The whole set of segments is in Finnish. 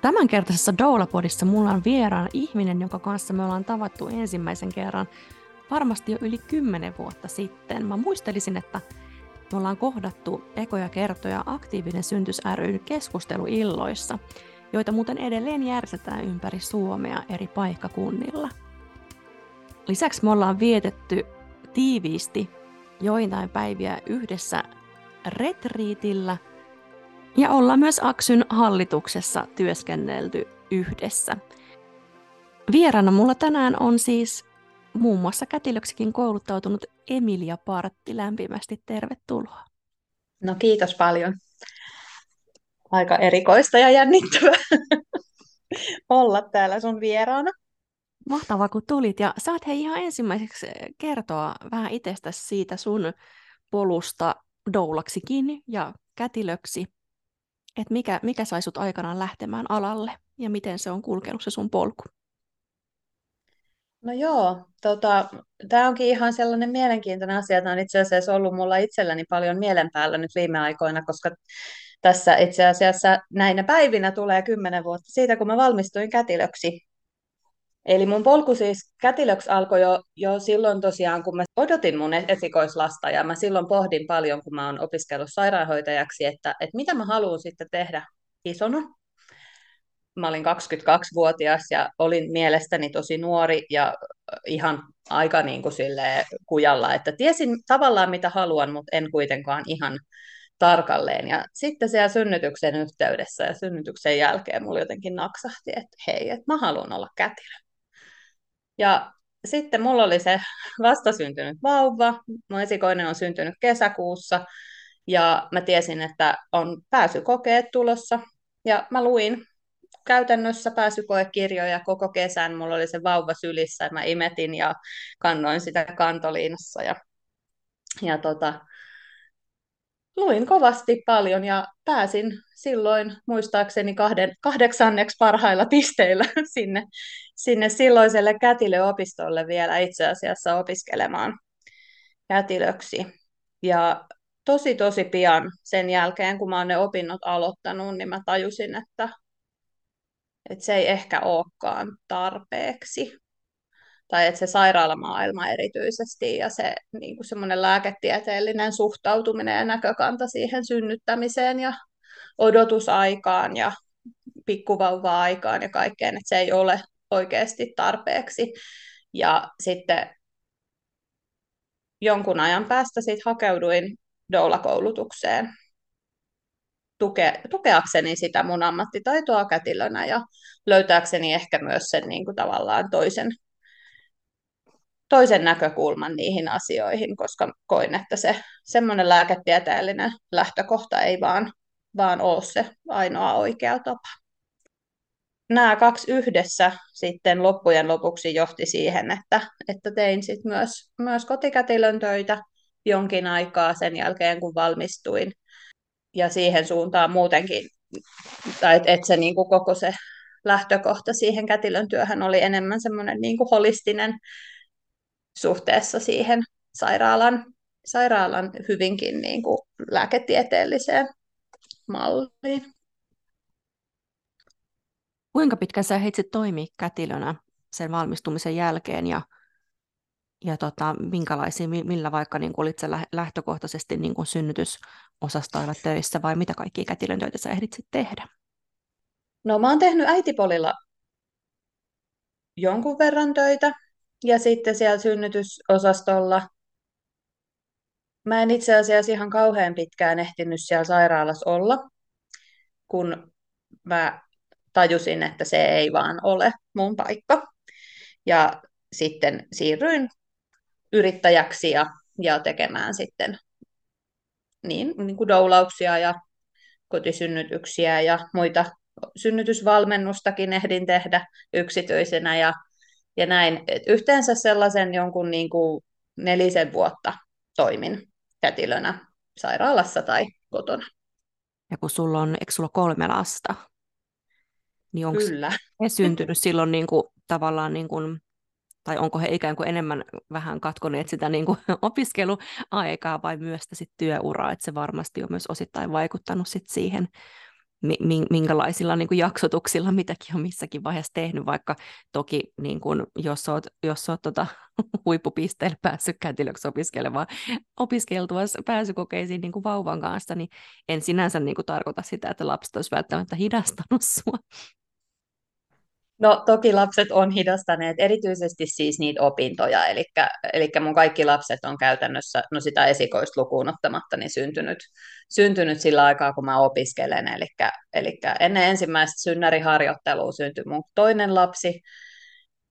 Tämänkertaisessa Doula-podissa mulla on vieraana ihminen, jonka kanssa me ollaan tavattu ensimmäisen kerran varmasti jo yli kymmenen vuotta sitten. Mä muistelisin, että me ollaan kohdattu ekoja kertoja aktiivinen syntys ryn keskusteluilloissa, joita muuten edelleen järjestetään ympäri Suomea eri paikkakunnilla. Lisäksi me ollaan vietetty tiiviisti joitain päiviä yhdessä retriitillä – ja ollaan myös Aksyn hallituksessa työskennelty yhdessä. Vieraana mulla tänään on siis muun muassa kätilöksikin kouluttautunut Emilia Partti. Lämpimästi tervetuloa. No kiitos paljon. Aika erikoista ja jännittävää olla täällä sun vieraana. Mahtavaa, kun tulit. Ja saat hei ihan ensimmäiseksi kertoa vähän itsestäsi siitä sun polusta doulaksikin ja kätilöksi että mikä, mikä sai sut aikanaan lähtemään alalle ja miten se on kulkenut se sun polku? No joo, tota, tämä onkin ihan sellainen mielenkiintoinen asia. Tämä on itse asiassa ollut mulla itselläni paljon mielen päällä nyt viime aikoina, koska tässä itse asiassa näinä päivinä tulee kymmenen vuotta siitä, kun mä valmistuin kätilöksi. Eli mun polku siis kätilöksi alkoi jo, jo silloin tosiaan, kun mä odotin mun esikoislasta ja mä silloin pohdin paljon, kun mä oon opiskellut sairaanhoitajaksi, että, että mitä mä haluan sitten tehdä isona. Mä olin 22-vuotias ja olin mielestäni tosi nuori ja ihan aika niin kuin kujalla, että tiesin tavallaan mitä haluan, mutta en kuitenkaan ihan tarkalleen. Ja sitten siellä synnytyksen yhteydessä ja synnytyksen jälkeen mulla jotenkin naksahti, että hei, että mä haluan olla kätilö. Ja sitten mulla oli se vastasyntynyt vauva. Mun esikoinen on syntynyt kesäkuussa ja mä tiesin, että on pääsykokeet tulossa. Ja mä luin käytännössä pääsykoekirjoja koko kesän. Mulla oli se vauva sylissä mä imetin ja kannoin sitä kantoliinassa. Ja, ja tota, luin kovasti paljon ja pääsin silloin muistaakseni kahden, kahdeksanneksi parhailla pisteillä sinne, sinne silloiselle kätilöopistolle vielä itse asiassa opiskelemaan kätilöksi. Ja tosi tosi pian sen jälkeen, kun mä oon ne opinnot aloittanut, niin mä tajusin, että, että se ei ehkä olekaan tarpeeksi tai että se sairaalamaailma erityisesti ja se niin kuin semmoinen lääketieteellinen suhtautuminen ja näkökanta siihen synnyttämiseen ja odotusaikaan ja pikkuvauva-aikaan ja kaikkeen, että se ei ole oikeasti tarpeeksi. Ja sitten jonkun ajan päästä sit hakeuduin doula-koulutukseen tuke, tukeakseni sitä mun ammattitaitoa kätilönä ja löytääkseni ehkä myös sen niin kuin tavallaan toisen toisen näkökulman niihin asioihin, koska koin, että se semmoinen lääketieteellinen lähtökohta ei vaan, vaan ole se ainoa oikea tapa. Nämä kaksi yhdessä sitten loppujen lopuksi johti siihen, että, että tein sit myös, myös kotikätilön töitä jonkin aikaa sen jälkeen, kun valmistuin. Ja siihen suuntaan muutenkin, tai että et se niin kuin koko se lähtökohta siihen kätilön työhön oli enemmän semmoinen niin kuin holistinen suhteessa siihen sairaalan, sairaalan hyvinkin niin kuin lääketieteelliseen malliin. Kuinka pitkä sä heitsit toimii kätilönä sen valmistumisen jälkeen ja, ja tota, minkälaisia, millä vaikka niin olit sä lähtökohtaisesti niin kuin synnytysosastoilla töissä vai mitä kaikkia kätilön töitä sä ehdit sitten tehdä? No mä oon tehnyt äitipolilla jonkun verran töitä, ja sitten siellä synnytysosastolla mä en itse asiassa ihan kauhean pitkään ehtinyt siellä sairaalassa olla, kun mä tajusin, että se ei vaan ole mun paikka. Ja sitten siirryin yrittäjäksi ja, ja tekemään sitten niin, niin kuin doulauksia ja kotisynnytyksiä ja muita synnytysvalmennustakin ehdin tehdä yksityisenä ja ja näin. Et yhteensä sellaisen jonkun niin kuin nelisen vuotta toimin kätilönä sairaalassa tai kotona. Ja kun sulla on, eikö sulla kolme lasta? Niin onko Kyllä. he syntynyt silloin niin kuin, tavallaan, niin kuin, tai onko he ikään kuin enemmän vähän katkoneet sitä niin kuin, opiskeluaikaa vai myös sitä sit työuraa, että se varmasti on myös osittain vaikuttanut sit siihen, minkälaisilla niin kuin jaksotuksilla mitäkin on missäkin vaiheessa tehnyt, vaikka toki niin kuin, jos olet, jos olet tota, huippupisteelle päässyt kätilöksi opiskelemaan, opiskeltua pääsykokeisiin niin kuin vauvan kanssa, niin en sinänsä niin kuin tarkoita sitä, että lapset olisi välttämättä hidastanut sinua. No toki lapset on hidastaneet erityisesti siis niitä opintoja, eli, mun kaikki lapset on käytännössä, no sitä esikoista lukuun ottamatta, niin syntynyt, syntynyt sillä aikaa, kun mä opiskelen, eli, eli ennen ensimmäistä synnäriharjoittelua syntyi mun toinen lapsi,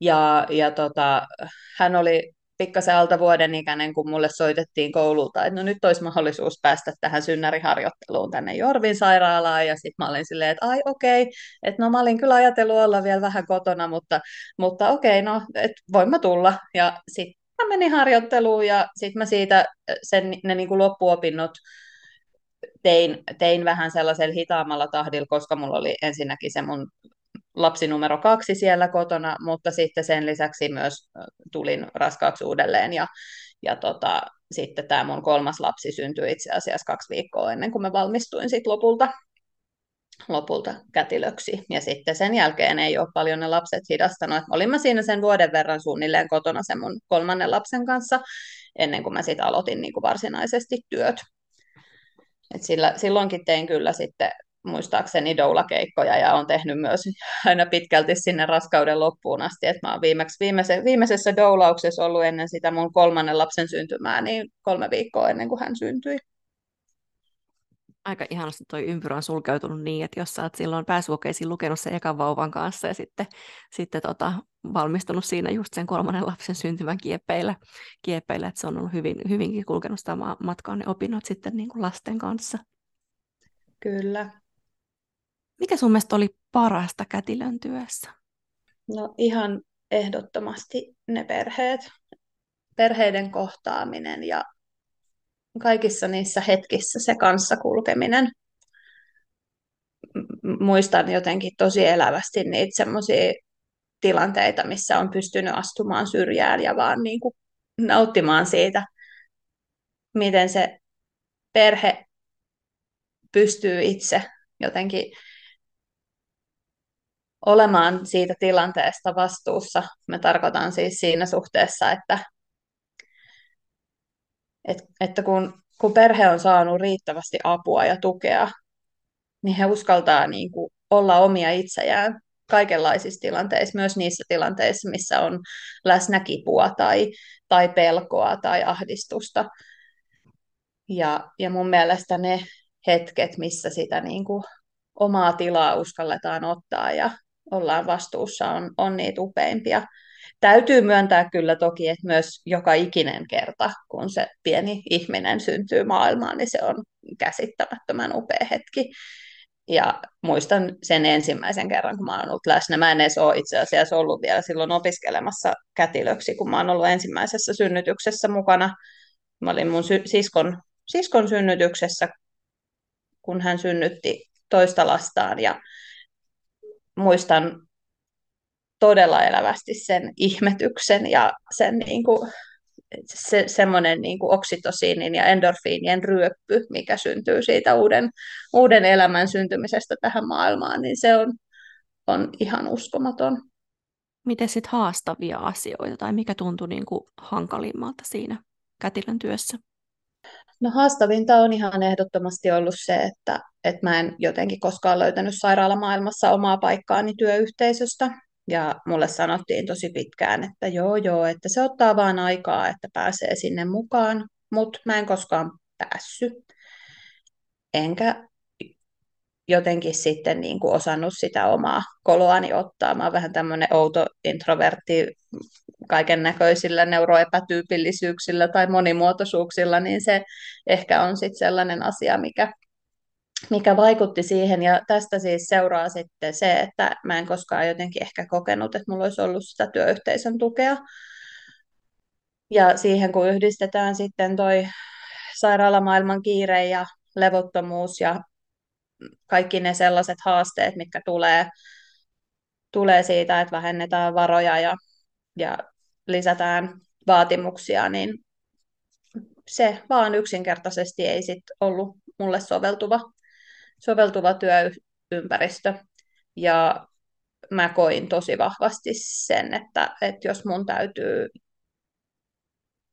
ja, ja tota, hän oli pikkasen alta vuoden ikäinen, kun mulle soitettiin koululta, että no nyt olisi mahdollisuus päästä tähän synnäriharjoitteluun tänne Jorvin sairaalaan, ja sitten mä olin silleen, että ai okei, okay. että no mä olin kyllä ajatellut olla vielä vähän kotona, mutta, mutta okei, okay, no, että voin mä tulla, ja sitten mä menin harjoitteluun, ja sitten mä siitä sen, ne niin kuin loppuopinnot tein, tein vähän sellaisella hitaammalla tahdilla, koska mulla oli ensinnäkin se mun lapsi numero kaksi siellä kotona, mutta sitten sen lisäksi myös tulin raskaaksi uudelleen ja, ja tota, sitten tämä mun kolmas lapsi syntyi itse asiassa kaksi viikkoa ennen kuin mä valmistuin sit lopulta, lopulta kätilöksi. Ja sitten sen jälkeen ei ole paljon ne lapset hidastanut. Olin mä siinä sen vuoden verran suunnilleen kotona sen mun kolmannen lapsen kanssa, ennen kuin mä sitten aloitin niin kuin varsinaisesti työt. Et sillä, silloinkin tein kyllä sitten muistaakseni doulakeikkoja ja on tehnyt myös aina pitkälti sinne raskauden loppuun asti. Et mä oon viimeksi, viimeise, viimeisessä doulauksessa ollut ennen sitä mun kolmannen lapsen syntymää, niin kolme viikkoa ennen kuin hän syntyi. Aika ihanasti toi ympyrä on sulkeutunut niin, että jos sä oot silloin pääsykokeisiin lukenut sen ekan vauvan kanssa ja sitten, sitten tota, valmistunut siinä just sen kolmannen lapsen syntymän kieppeillä, kieppeillä että se on ollut hyvin, hyvinkin kulkenut sitä matkaa ne opinnot sitten niin kuin lasten kanssa. Kyllä. Mikä sun mielestä oli parasta kätilön työssä? No ihan ehdottomasti ne perheet, perheiden kohtaaminen ja kaikissa niissä hetkissä se kanssa kulkeminen. Muistan jotenkin tosi elävästi niitä semmoisia tilanteita, missä on pystynyt astumaan syrjään ja vaan niin kuin nauttimaan siitä, miten se perhe pystyy itse jotenkin olemaan siitä tilanteesta vastuussa. Me tarkoitan siis siinä suhteessa, että, että, että kun, kun perhe on saanut riittävästi apua ja tukea, niin he uskaltaa niin kuin olla omia itseään kaikenlaisissa tilanteissa, myös niissä tilanteissa, missä on läsnä kipua tai, tai pelkoa tai ahdistusta. Ja, ja mun mielestä ne hetket, missä sitä niin kuin omaa tilaa uskalletaan ottaa ja ollaan vastuussa, on, on niitä upeimpia. Täytyy myöntää kyllä toki, että myös joka ikinen kerta, kun se pieni ihminen syntyy maailmaan, niin se on käsittämättömän upea hetki. Ja muistan sen ensimmäisen kerran, kun mä oon ollut läsnä. Mä en edes ole itse asiassa ollut vielä silloin opiskelemassa kätilöksi, kun mä oon ollut ensimmäisessä synnytyksessä mukana. Mä olin mun sy- siskon, siskon synnytyksessä, kun hän synnytti toista lastaan. Ja muistan todella elävästi sen ihmetyksen ja sen niin kuin, se, semmoinen niin kuin oksitosiinin ja endorfiinien ryöppy, mikä syntyy siitä uuden, uuden elämän syntymisestä tähän maailmaan, niin se on, on ihan uskomaton. Miten sitten haastavia asioita tai mikä tuntui niin kuin hankalimmalta siinä kätilön työssä? No haastavinta on ihan ehdottomasti ollut se, että, että mä en jotenkin koskaan löytänyt sairaalamaailmassa omaa paikkaani työyhteisöstä. Ja mulle sanottiin tosi pitkään, että joo joo, että se ottaa vaan aikaa, että pääsee sinne mukaan, mutta mä en koskaan päässyt. Enkä jotenkin sitten niin kuin osannut sitä omaa koloani ottaa. Mä oon vähän tämmöinen outo introvertti kaiken näköisillä neuroepätyypillisyyksillä tai monimuotoisuuksilla, niin se ehkä on sitten sellainen asia, mikä, mikä vaikutti siihen. Ja tästä siis seuraa sitten se, että mä en koskaan jotenkin ehkä kokenut, että mulla olisi ollut sitä työyhteisön tukea. Ja siihen kun yhdistetään sitten toi sairaalamaailman kiire ja levottomuus ja kaikki ne sellaiset haasteet, mitkä tulee, tulee siitä, että vähennetään varoja ja, ja lisätään vaatimuksia, niin se vaan yksinkertaisesti ei sit ollut mulle soveltuva, soveltuva työympäristö. Ja mä koin tosi vahvasti sen, että, että jos mun täytyy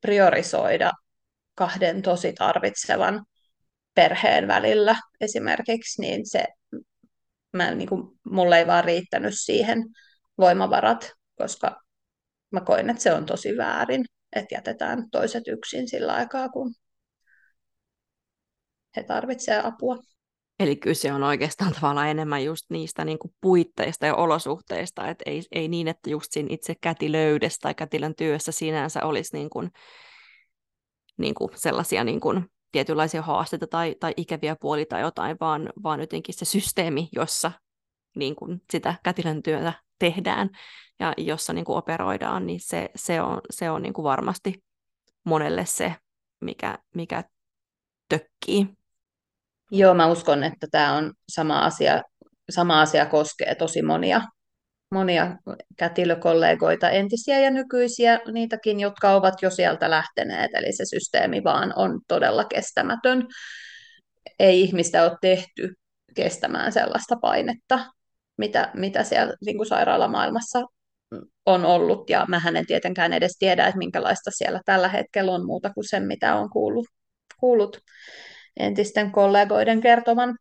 priorisoida kahden tosi tarvitsevan perheen välillä esimerkiksi, niin se, mä, niin kuin, mulle ei vaan riittänyt siihen voimavarat, koska mä koin, että se on tosi väärin, että jätetään toiset yksin sillä aikaa, kun he tarvitsevat apua. Eli kyse on oikeastaan tavallaan enemmän just niistä niin kuin puitteista ja olosuhteista, että ei, ei niin, että just siinä itse kätilöydessä tai kätilön työssä sinänsä olisi niin kuin, niin kuin sellaisia niin kuin tietynlaisia haasteita tai, tai ikäviä puolia tai jotain, vaan, vaan jotenkin se systeemi, jossa niin kuin sitä kätilön työtä tehdään ja jossa niin kuin operoidaan, niin se, se on, se on niin kuin varmasti monelle se, mikä, mikä tökkii. Joo, mä uskon, että tämä on sama asia, sama asia koskee tosi monia, monia kätilökollegoita, entisiä ja nykyisiä, niitäkin, jotka ovat jo sieltä lähteneet, eli se systeemi vaan on todella kestämätön. Ei ihmistä ole tehty kestämään sellaista painetta, mitä, mitä siellä niin kuin sairaalamaailmassa on ollut, ja mä en tietenkään edes tiedä, että minkälaista siellä tällä hetkellä on muuta kuin sen, mitä on kuullut, kuullut entisten kollegoiden kertoman.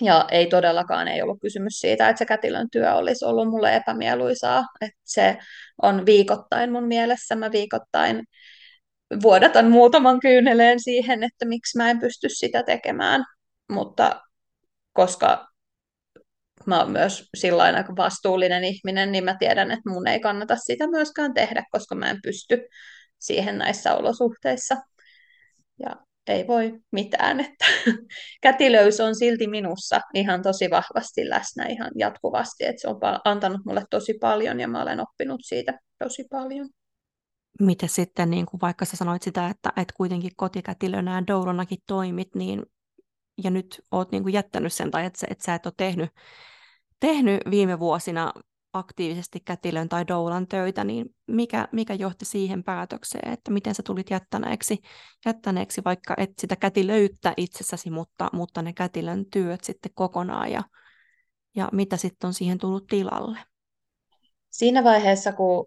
Ja ei todellakaan ei ollut kysymys siitä, että se kätilön työ olisi ollut mulle epämieluisaa. Että se on viikoittain mun mielessä. Mä viikoittain vuodatan muutaman kyyneleen siihen, että miksi mä en pysty sitä tekemään. Mutta koska mä oon myös sillä aika vastuullinen ihminen, niin mä tiedän, että mun ei kannata sitä myöskään tehdä, koska mä en pysty siihen näissä olosuhteissa. Ja ei voi mitään, että kätilöys on silti minussa ihan tosi vahvasti läsnä ihan jatkuvasti, että se on antanut mulle tosi paljon ja mä olen oppinut siitä tosi paljon. Miten sitten, niin kuin vaikka sä sanoit sitä, että, että kuitenkin kotikätilönä ja doulonakin toimit, niin, ja nyt oot niin kuin jättänyt sen, tai että, että sä et ole tehnyt, tehnyt viime vuosina aktiivisesti kätilön tai doulan töitä, niin mikä, mikä johti siihen päätökseen, että miten sä tulit jättäneeksi, jättäneeksi vaikka et sitä kätilöyttä itsessäsi, mutta, mutta ne kätilön työt sitten kokonaan ja, ja mitä sitten on siihen tullut tilalle? Siinä vaiheessa, kun,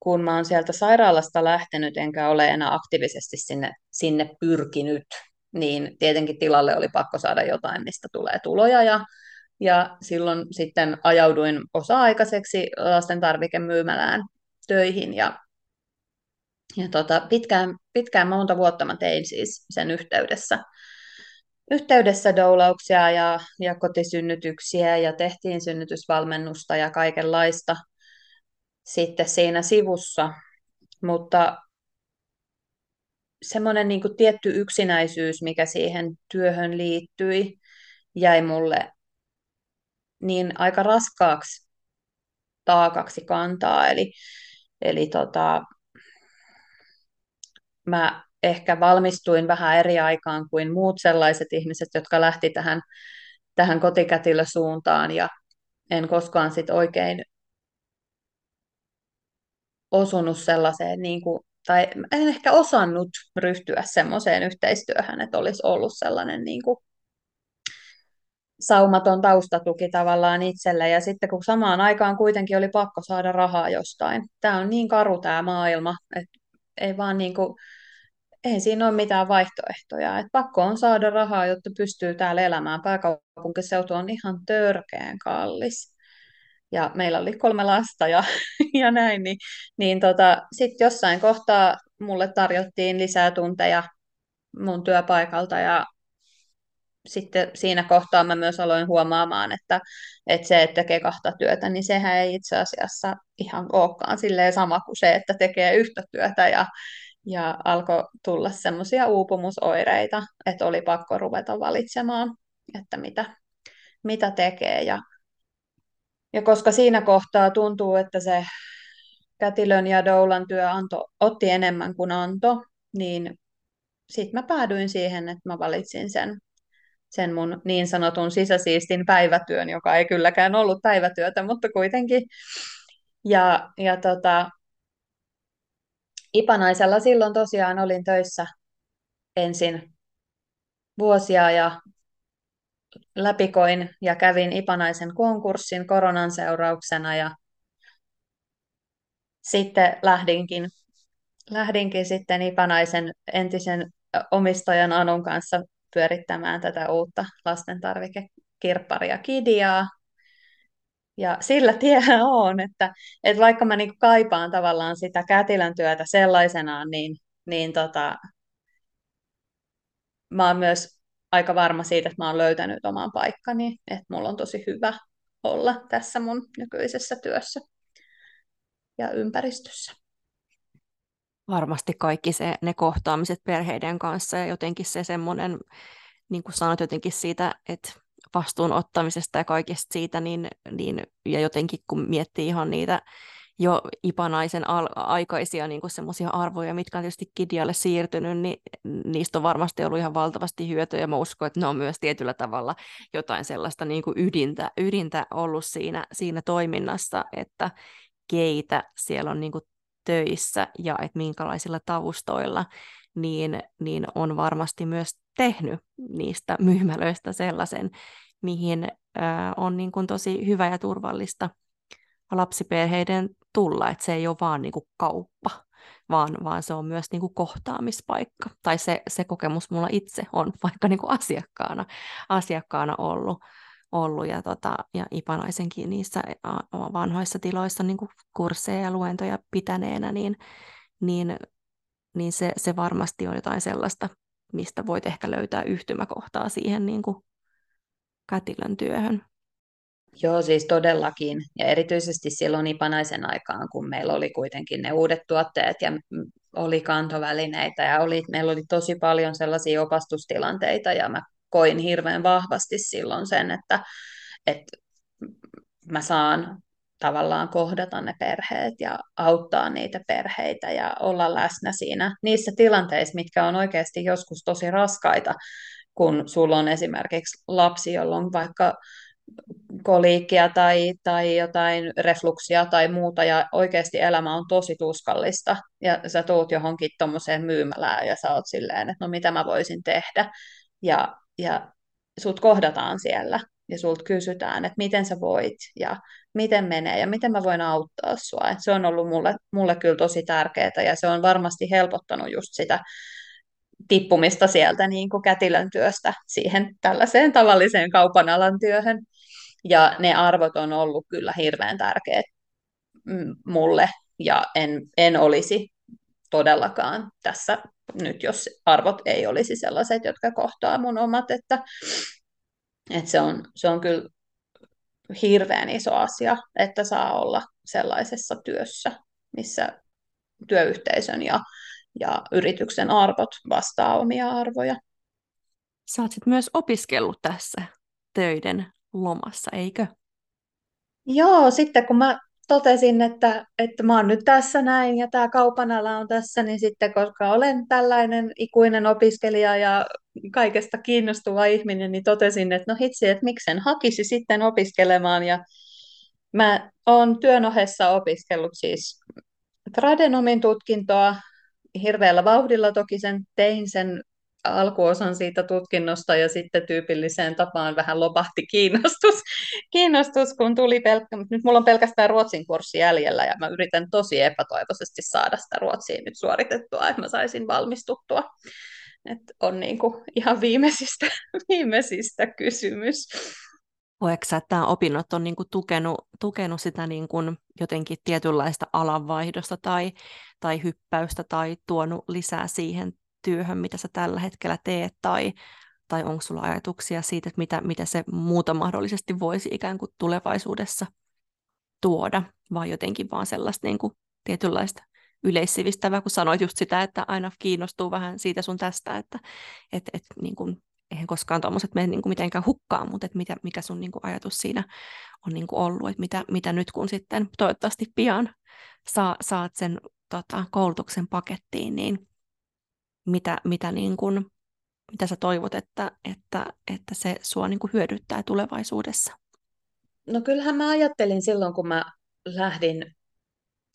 kun mä oon sieltä sairaalasta lähtenyt, enkä ole enää aktiivisesti sinne, sinne pyrkinyt, niin tietenkin tilalle oli pakko saada jotain, mistä tulee tuloja ja ja silloin sitten ajauduin osa-aikaiseksi lasten tarvikemyymälään töihin ja, ja tota, pitkään, pitkään monta vuotta mä tein siis sen yhteydessä, yhteydessä doulauksia ja, ja kotisynnytyksiä ja tehtiin synnytysvalmennusta ja kaikenlaista sitten siinä sivussa, mutta semmoinen niin tietty yksinäisyys, mikä siihen työhön liittyi, jäi mulle niin aika raskaaksi taakaksi kantaa. Eli, eli tota, mä ehkä valmistuin vähän eri aikaan kuin muut sellaiset ihmiset, jotka lähti tähän, tähän kotikätilösuuntaan ja en koskaan sit oikein osunut sellaiseen, niin kuin, tai en ehkä osannut ryhtyä semmoiseen yhteistyöhön, että olisi ollut sellainen niin kuin saumaton taustatuki tavallaan itselle. Ja sitten kun samaan aikaan kuitenkin oli pakko saada rahaa jostain. Tämä on niin karu tämä maailma, että ei vaan niin kuin, ei siinä ole mitään vaihtoehtoja. Et pakko on saada rahaa, jotta pystyy täällä elämään. Pääkaupunkiseutu on ihan törkeän kallis. Ja meillä oli kolme lasta ja, ja näin, niin, niin tota, sitten jossain kohtaa mulle tarjottiin lisää tunteja mun työpaikalta ja sitten siinä kohtaa mä myös aloin huomaamaan, että, että se, että tekee kahta työtä, niin sehän ei itse asiassa ihan olekaan silleen sama kuin se, että tekee yhtä työtä ja, ja alkoi tulla semmoisia uupumusoireita, että oli pakko ruveta valitsemaan, että mitä, mitä tekee. Ja, ja koska siinä kohtaa tuntuu, että se kätilön ja doulan työ anto, otti enemmän kuin anto, niin sitten mä päädyin siihen, että mä valitsin sen, sen mun niin sanotun sisäsiistin päivätyön, joka ei kylläkään ollut päivätyötä, mutta kuitenkin. Ja, ja tota, Ipanaisella silloin tosiaan olin töissä ensin vuosia ja läpikoin ja kävin Ipanaisen konkurssin koronan seurauksena ja sitten lähdinkin, lähdinkin sitten Ipanaisen entisen omistajan Anun kanssa pyörittämään tätä uutta lastentarvikekirpparia Kidiaa. Ja sillä tiellä on, että, että vaikka mä niin kaipaan tavallaan sitä kätilön työtä sellaisenaan, niin, niin tota, mä oon myös aika varma siitä, että mä oon löytänyt oman paikkani, että mulla on tosi hyvä olla tässä mun nykyisessä työssä ja ympäristössä. Varmasti kaikki se, ne kohtaamiset perheiden kanssa ja jotenkin se semmoinen, niin kuin sanot jotenkin siitä, että vastuun ottamisesta ja kaikesta siitä, niin, niin, ja jotenkin kun miettii ihan niitä jo ipanaisen al- aikaisia niin semmoisia arvoja, mitkä on tietysti Kidialle siirtynyt, niin niistä on varmasti ollut ihan valtavasti hyötyä, ja mä uskon, että ne on myös tietyllä tavalla jotain sellaista niin kuin ydintä, ydintä ollut siinä, siinä toiminnassa, että keitä siellä on niin kuin töissä ja että minkälaisilla taustoilla, niin, niin on varmasti myös tehnyt niistä myymälöistä sellaisen, mihin äh, on niin kuin tosi hyvä ja turvallista lapsiperheiden tulla, että se ei ole vaan niin kuin kauppa, vaan, vaan se on myös niin kuin kohtaamispaikka. Tai se, se kokemus mulla itse on vaikka niin kuin asiakkaana, asiakkaana ollut, ollut ja, tota, ja Ipanaisenkin niissä vanhoissa tiloissa niin kuin kursseja ja luentoja pitäneenä, niin, niin, niin se, se varmasti on jotain sellaista, mistä voit ehkä löytää yhtymäkohtaa siihen niin kuin kätilön työhön. Joo, siis todellakin. Ja erityisesti silloin Ipanaisen aikaan, kun meillä oli kuitenkin ne uudet tuotteet ja oli kantovälineitä ja oli, meillä oli tosi paljon sellaisia opastustilanteita ja mä koin hirveän vahvasti silloin sen, että, että mä saan tavallaan kohdata ne perheet ja auttaa niitä perheitä ja olla läsnä siinä niissä tilanteissa, mitkä on oikeasti joskus tosi raskaita, kun sulla on esimerkiksi lapsi, jolla on vaikka koliikkia tai, tai jotain refluksia tai muuta, ja oikeasti elämä on tosi tuskallista, ja sä tuut johonkin tuommoiseen myymälään, ja sä oot silleen, että no mitä mä voisin tehdä, ja, ja sut kohdataan siellä, ja sulta kysytään, että miten sä voit, ja miten menee, ja miten mä voin auttaa sua. Et se on ollut mulle, mulle kyllä tosi tärkeää, ja se on varmasti helpottanut just sitä tippumista sieltä niin kuin kätilön työstä siihen tällaiseen tavalliseen kaupan alan työhön. Ja ne arvot on ollut kyllä hirveän tärkeät mm, mulle, ja en, en olisi todellakaan tässä nyt, jos arvot ei olisi sellaiset, jotka kohtaa mun omat, että, että se, on, se on kyllä hirveän iso asia, että saa olla sellaisessa työssä, missä työyhteisön ja, ja yrityksen arvot vastaa omia arvoja. Sä oot myös opiskellut tässä töiden lomassa, eikö? Joo, sitten kun mä totesin, että, että mä oon nyt tässä näin ja tämä kaupan ala on tässä, niin sitten koska olen tällainen ikuinen opiskelija ja kaikesta kiinnostuva ihminen, niin totesin, että no hitsi, että miksen hakisi sitten opiskelemaan. Ja mä oon työn ohessa opiskellut siis tradenomin tutkintoa hirveällä vauhdilla. Toki sen tein sen alkuosan siitä tutkinnosta ja sitten tyypilliseen tapaan vähän lopahti kiinnostus, kiinnostus kun tuli pelkkä, nyt mulla on pelkästään ruotsin kurssi jäljellä ja mä yritän tosi epätoivoisesti saada sitä ruotsia nyt suoritettua, että mä saisin valmistuttua. Et on niin kuin ihan viimeisistä, viimeisistä kysymys. Koetko että tämä opinnot on niin kuin tukenut, tukenut sitä niin kuin jotenkin tietynlaista alanvaihdosta tai, tai hyppäystä tai tuonut lisää siihen työhön, mitä sä tällä hetkellä teet, tai, tai onko sulla ajatuksia siitä, että mitä, mitä se muuta mahdollisesti voisi ikään kuin tulevaisuudessa tuoda, vai jotenkin vaan sellaista niin kuin tietynlaista yleissivistävää, kun sanoit just sitä, että aina kiinnostuu vähän siitä sun tästä, että et, et, niin kuin, eihän koskaan tuommoiset mene niin kuin mitenkään hukkaan, mutta että mikä, mikä sun niin kuin ajatus siinä on niin kuin ollut, että mitä, mitä nyt kun sitten toivottavasti pian saa, saat sen tota, koulutuksen pakettiin, niin mitä, mitä, niin kuin, mitä sä toivot, että, että, että se sua niin kuin hyödyttää tulevaisuudessa? No kyllähän mä ajattelin silloin, kun mä lähdin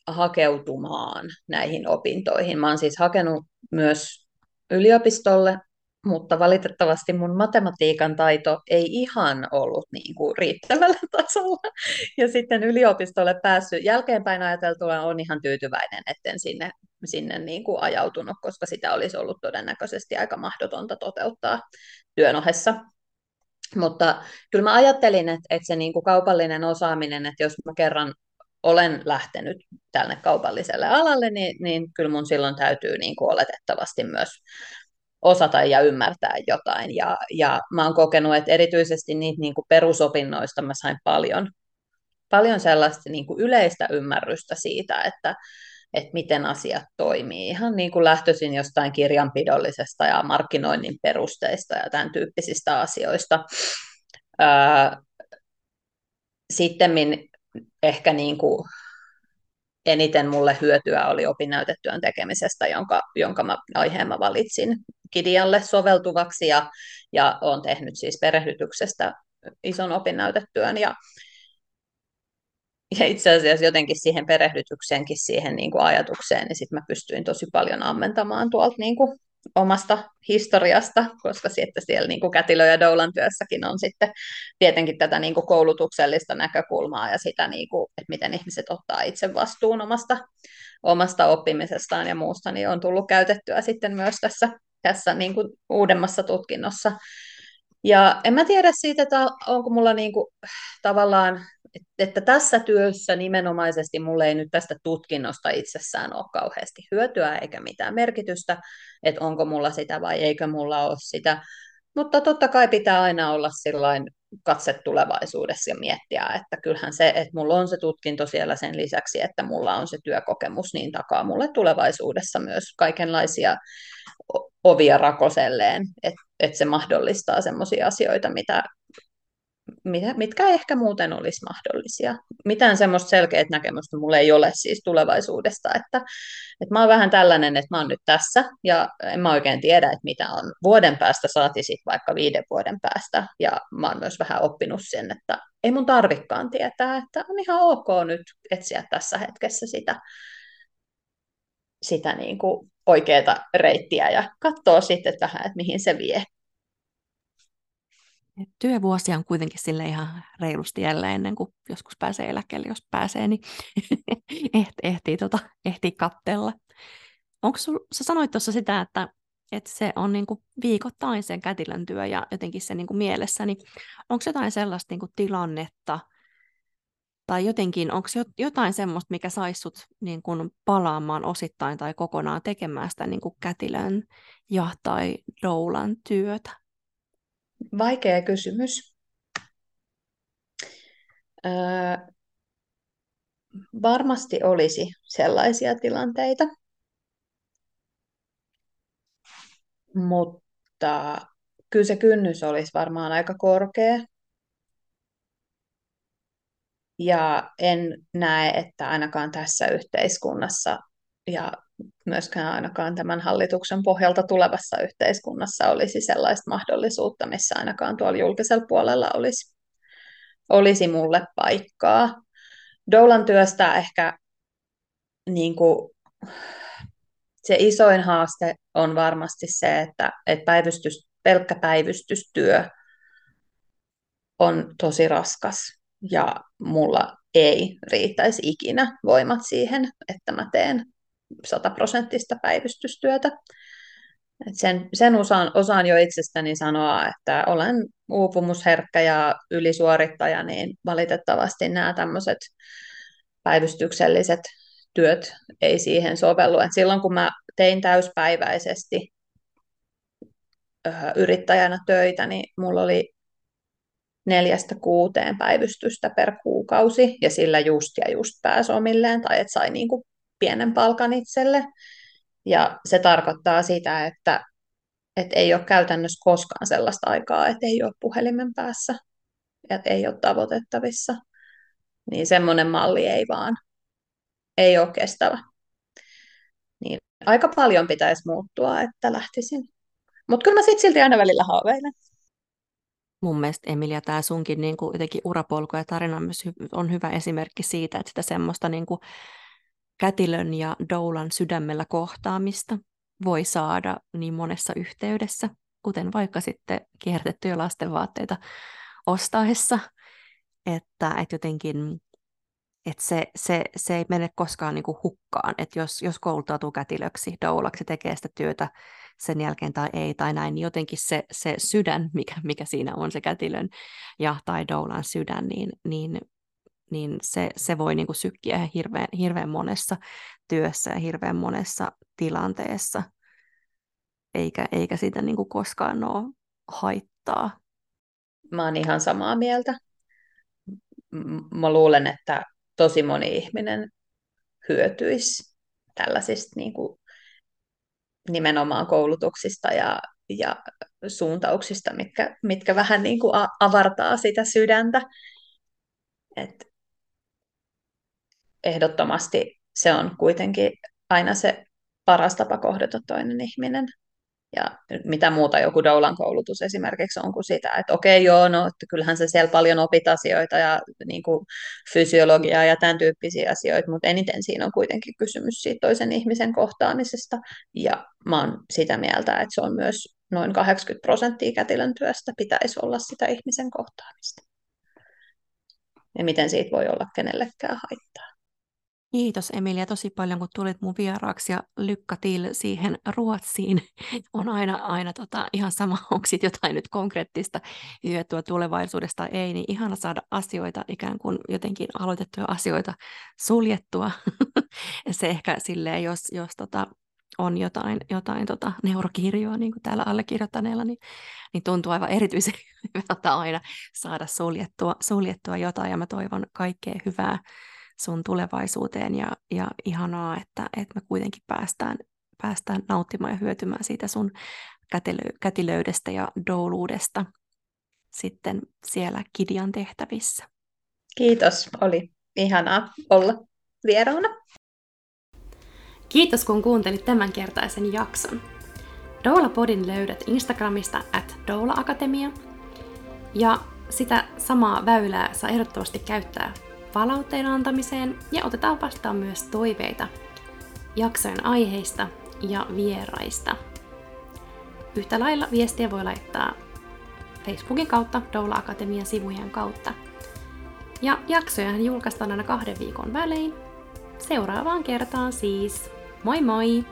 hakeutumaan näihin opintoihin. Mä oon siis hakenut myös yliopistolle, mutta valitettavasti mun matematiikan taito ei ihan ollut niin kuin riittävällä tasolla. Ja sitten yliopistolle päässyt jälkeenpäin ajateltuna on ihan tyytyväinen, etten sinne, sinne niin kuin ajautunut, koska sitä olisi ollut todennäköisesti aika mahdotonta toteuttaa työn ohessa. Mutta kyllä mä ajattelin, että, että se niin kuin kaupallinen osaaminen, että jos mä kerran olen lähtenyt tälle kaupalliselle alalle, niin, niin kyllä mun silloin täytyy niin kuin oletettavasti myös osata ja ymmärtää jotain. Ja, ja mä oon kokenut, että erityisesti niitä niin kuin perusopinnoista mä sain paljon, paljon sellaista niin kuin yleistä ymmärrystä siitä, että, että miten asiat toimii. Ihan niin kuin lähtöisin jostain kirjanpidollisesta ja markkinoinnin perusteista ja tämän tyyppisistä asioista. Sitten ehkä niin kuin eniten mulle hyötyä oli opinnäytetyön tekemisestä, jonka, jonka mä, aiheen mä valitsin Kidialle soveltuvaksi ja, ja olen tehnyt siis perehdytyksestä ison opinnäytetyön ja, ja itse asiassa jotenkin siihen perehdytykseenkin, siihen niin kuin ajatukseen, niin sitten mä pystyin tosi paljon ammentamaan tuolta niin kuin omasta historiasta, koska sitten siellä niin kuin Kätilö ja Doulan työssäkin on sitten tietenkin tätä niin kuin koulutuksellista näkökulmaa ja sitä, niin kuin, että miten ihmiset ottaa itse vastuun omasta, omasta oppimisestaan ja muusta, niin on tullut käytettyä sitten myös tässä, tässä niin kuin uudemmassa tutkinnossa. Ja en mä tiedä siitä, että onko mulla niin kuin, tavallaan että tässä työssä nimenomaisesti mulle ei nyt tästä tutkinnosta itsessään ole kauheasti hyötyä eikä mitään merkitystä, että onko mulla sitä vai eikö mulla ole sitä. Mutta totta kai pitää aina olla sillain katse tulevaisuudessa ja miettiä, että kyllähän se, että mulla on se tutkinto siellä sen lisäksi, että mulla on se työkokemus, niin takaa mulle tulevaisuudessa myös kaikenlaisia ovia rakoselleen, että, että se mahdollistaa sellaisia asioita, mitä mitkä ehkä muuten olisi mahdollisia. Mitään semmoista selkeät näkemystä mulla ei ole siis tulevaisuudesta, että, että mä oon vähän tällainen, että mä oon nyt tässä ja en mä oikein tiedä, että mitä on vuoden päästä, saati sitten vaikka viiden vuoden päästä ja mä oon myös vähän oppinut sen, että ei mun tarvikkaan tietää, että on ihan ok nyt etsiä tässä hetkessä sitä, sitä niin kuin oikeaa reittiä ja katsoa sitten vähän, että mihin se vie. Työvuosia on kuitenkin sille ihan reilusti jälleen ennen kuin joskus pääsee eläkkeelle, jos pääsee, niin ehtii, ehtii, tota, ehtii kattella. Onko sul, sä sanoit tuossa sitä, että, että se on niin kuin viikoittain sen kätilön työ ja jotenkin se niin kuin mielessä, niin onko jotain sellaista niin kuin tilannetta, tai jotenkin, onko jotain semmoista, mikä saisi sut niin kuin palaamaan osittain tai kokonaan tekemään sitä niin kuin kätilön ja tai doulan työtä? Vaikea kysymys. Öö, varmasti olisi sellaisia tilanteita, mutta kyllä se kynnys olisi varmaan aika korkea. Ja en näe, että ainakaan tässä yhteiskunnassa ja myöskään ainakaan tämän hallituksen pohjalta tulevassa yhteiskunnassa olisi sellaista mahdollisuutta, missä ainakaan tuolla julkisella puolella olisi, olisi mulle paikkaa. Doulan työstä ehkä niin kuin, se isoin haaste on varmasti se, että, että päivystys, pelkkä päivystystyö on tosi raskas ja mulla ei riittäisi ikinä voimat siihen, että mä teen sataprosenttista päivystystyötä. Et sen, sen osaan, osaan jo itsestäni sanoa, että olen uupumusherkkä ja ylisuorittaja, niin valitettavasti nämä tämmöiset päivystykselliset työt ei siihen sovellu. Et silloin kun mä tein täyspäiväisesti ö, yrittäjänä töitä, niin mulla oli neljästä kuuteen päivystystä per kuukausi, ja sillä just ja just pääsi omilleen, tai että sai niinku pienen palkan itselle. Ja se tarkoittaa sitä, että, että ei ole käytännössä koskaan sellaista aikaa, että ei ole puhelimen päässä ja ei ole tavoitettavissa. Niin semmoinen malli ei vaan, ei ole kestävä. Niin aika paljon pitäisi muuttua, että lähtisin. Mutta kyllä mä sitten silti aina välillä haaveilen. Mun mielestä Emilia, tämä sunkin niin kuin jotenkin urapolku ja tarina on hyvä esimerkki siitä, että sitä semmoista niin kuin kätilön ja doulan sydämellä kohtaamista voi saada niin monessa yhteydessä, kuten vaikka sitten kiertettyjä lastenvaatteita ostaessa, että, että jotenkin että se, se, se ei mene koskaan niin kuin hukkaan, että jos, jos kouluttautuu kätilöksi, doulaksi, tekee sitä työtä sen jälkeen tai ei tai näin, niin jotenkin se, se sydän, mikä, mikä siinä on, se kätilön ja tai doulan sydän, niin, niin, niin se, se voi niin kuin sykkiä hirveän, hirveän monessa työssä ja hirveän monessa tilanteessa, eikä, eikä siitä niin kuin koskaan ole haittaa. Mä oon ihan samaa mieltä. Mä luulen, että tosi moni ihminen hyötyisi tällaisista niin kuin nimenomaan koulutuksista ja, ja suuntauksista, mitkä, mitkä vähän niin kuin avartaa sitä sydäntä. Et ehdottomasti se on kuitenkin aina se paras tapa kohdata toinen ihminen ja mitä muuta joku doulan koulutus esimerkiksi on kuin sitä, että okei joo, no että kyllähän se siellä paljon opit asioita ja niin kuin fysiologiaa ja tämän tyyppisiä asioita, mutta eniten siinä on kuitenkin kysymys siitä toisen ihmisen kohtaamisesta ja mä oon sitä mieltä, että se on myös noin 80 prosenttia kätilön työstä pitäisi olla sitä ihmisen kohtaamista. Ja miten siitä voi olla kenellekään haittaa. Kiitos Emilia tosi paljon, kun tulit mun vieraaksi ja lykkä til siihen Ruotsiin. On aina, aina tota, ihan sama, onko jotain nyt konkreettista hyötyä tulevaisuudesta ei, niin ihana saada asioita, ikään kuin jotenkin aloitettuja asioita suljettua. Se ehkä silleen, jos, jos tota, on jotain, jotain tota neurokirjoa, niin kuin täällä allekirjoittaneella, niin, niin tuntuu aivan erityisen hyvältä aina saada suljettua, suljettua jotain, ja mä toivon kaikkea hyvää sun tulevaisuuteen ja, ja ihanaa, että, että me kuitenkin päästään, päästään nauttimaan ja hyötymään siitä sun kätilö, kätilöydestä ja douluudesta sitten siellä Kidian tehtävissä. Kiitos, oli ihanaa olla vieraana. Kiitos kun kuuntelit tämänkertaisen jakson. Doula Podin löydät Instagramista at Doula Akatemia. Ja sitä samaa väylää saa ehdottomasti käyttää palautteen antamiseen ja otetaan vastaan myös toiveita jaksojen aiheista ja vieraista. Yhtä lailla viestiä voi laittaa Facebookin kautta, Doula Akatemian sivujen kautta. Ja jaksoja julkaistaan aina kahden viikon välein. Seuraavaan kertaan siis. Moi moi!